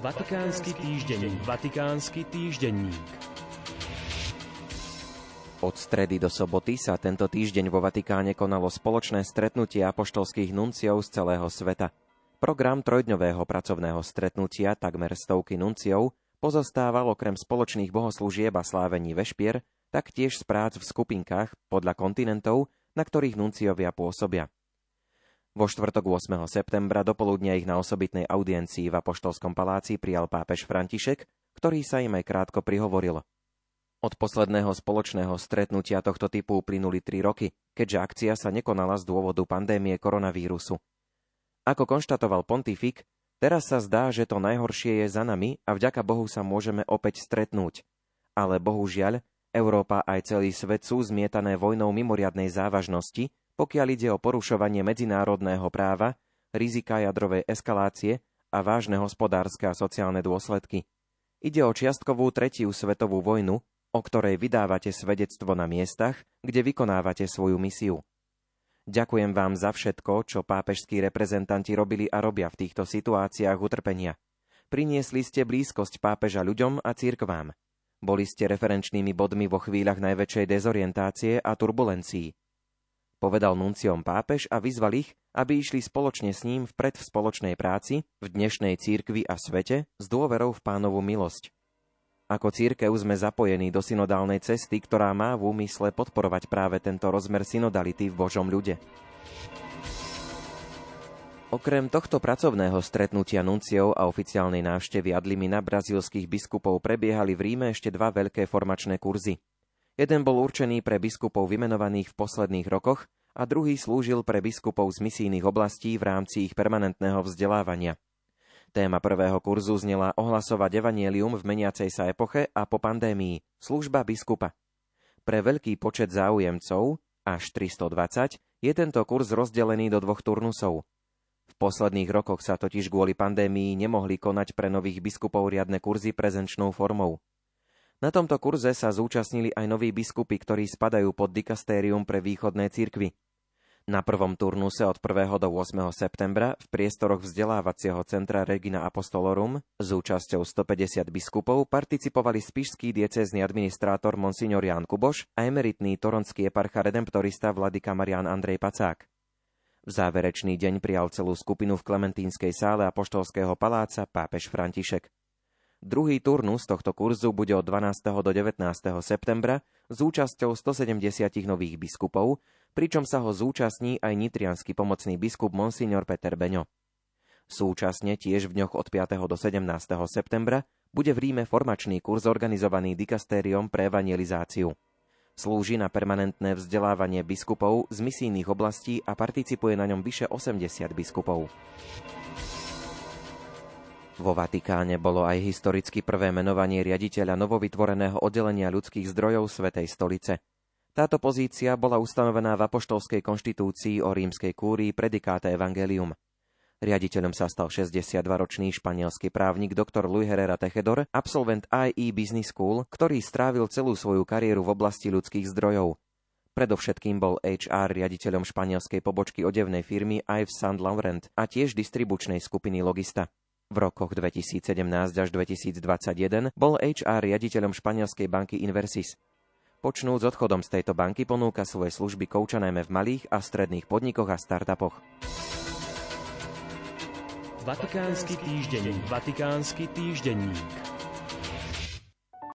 Vatikánsky týždenník. Vatikánsky týždenník. Od stredy do soboty sa tento týždeň vo Vatikáne konalo spoločné stretnutie apoštolských nunciov z celého sveta. Program trojdňového pracovného stretnutia takmer stovky nunciov pozostával okrem spoločných bohoslúžieb a slávení vešpier, taktiež z prác v skupinkách podľa kontinentov, na ktorých nunciovia pôsobia. Vo štvrtok 8. septembra dopoludnia ich na osobitnej audiencii v Apoštolskom paláci prijal pápež František, ktorý sa im aj krátko prihovoril. Od posledného spoločného stretnutia tohto typu uplynuli tri roky, keďže akcia sa nekonala z dôvodu pandémie koronavírusu. Ako konštatoval pontifik, teraz sa zdá, že to najhoršie je za nami a vďaka Bohu sa môžeme opäť stretnúť. Ale bohužiaľ, Európa aj celý svet sú zmietané vojnou mimoriadnej závažnosti, pokiaľ ide o porušovanie medzinárodného práva, rizika jadrovej eskalácie a vážne hospodárske a sociálne dôsledky. Ide o čiastkovú tretiu svetovú vojnu, o ktorej vydávate svedectvo na miestach, kde vykonávate svoju misiu. Ďakujem vám za všetko, čo pápežskí reprezentanti robili a robia v týchto situáciách utrpenia. Priniesli ste blízkosť pápeža ľuďom a cirkvám. Boli ste referenčnými bodmi vo chvíľach najväčšej dezorientácie a turbulencií povedal nunciom pápež a vyzval ich, aby išli spoločne s ním vpred v spoločnej práci, v dnešnej církvi a svete, s dôverou v pánovu milosť. Ako církev sme zapojení do synodálnej cesty, ktorá má v úmysle podporovať práve tento rozmer synodality v Božom ľude. Okrem tohto pracovného stretnutia nunciov a oficiálnej návštevy Adlimina brazílskych biskupov prebiehali v Ríme ešte dva veľké formačné kurzy – Jeden bol určený pre biskupov vymenovaných v posledných rokoch a druhý slúžil pre biskupov z misijných oblastí v rámci ich permanentného vzdelávania. Téma prvého kurzu znela ohlasovať evanielium v meniacej sa epoche a po pandémii, služba biskupa. Pre veľký počet záujemcov, až 320, je tento kurz rozdelený do dvoch turnusov. V posledných rokoch sa totiž kvôli pandémii nemohli konať pre nových biskupov riadne kurzy prezenčnou formou. Na tomto kurze sa zúčastnili aj noví biskupy, ktorí spadajú pod dikastérium pre východné cirkvy. Na prvom turnuse od 1. do 8. septembra v priestoroch vzdelávacieho centra Regina Apostolorum s účasťou 150 biskupov participovali spišský diecézny administrátor Monsignor Ján Kuboš a emeritný toronský eparcha redemptorista Vladika Marian Andrej Pacák. V záverečný deň prijal celú skupinu v Klementínskej sále Apoštolského paláca pápež František. Druhý turnus tohto kurzu bude od 12. do 19. septembra s účasťou 170 nových biskupov, pričom sa ho zúčastní aj nitrianský pomocný biskup Monsignor Peter Beňo. Súčasne tiež v dňoch od 5. do 17. septembra bude v Ríme formačný kurz organizovaný dikastériom pre evangelizáciu. Slúži na permanentné vzdelávanie biskupov z misijných oblastí a participuje na ňom vyše 80 biskupov. Vo Vatikáne bolo aj historicky prvé menovanie riaditeľa novovytvoreného oddelenia ľudských zdrojov Svetej stolice. Táto pozícia bola ustanovená v apoštolskej konštitúcii o rímskej kúrii Predikáte Evangelium. Riaditeľom sa stal 62-ročný španielský právnik dr. Luis Herrera Tejedor, absolvent IE Business School, ktorý strávil celú svoju kariéru v oblasti ľudských zdrojov. Predovšetkým bol HR riaditeľom španielskej pobočky odevnej firmy Yves Saint Laurent a tiež distribučnej skupiny Logista. V rokoch 2017 až 2021 bol HR riaditeľom španielskej banky Inversis. Počnúc odchodom z tejto banky ponúka svoje služby kouča najmä v malých a stredných podnikoch a startupoch. Vatikánsky týždenník. Vatikánsky týždenník.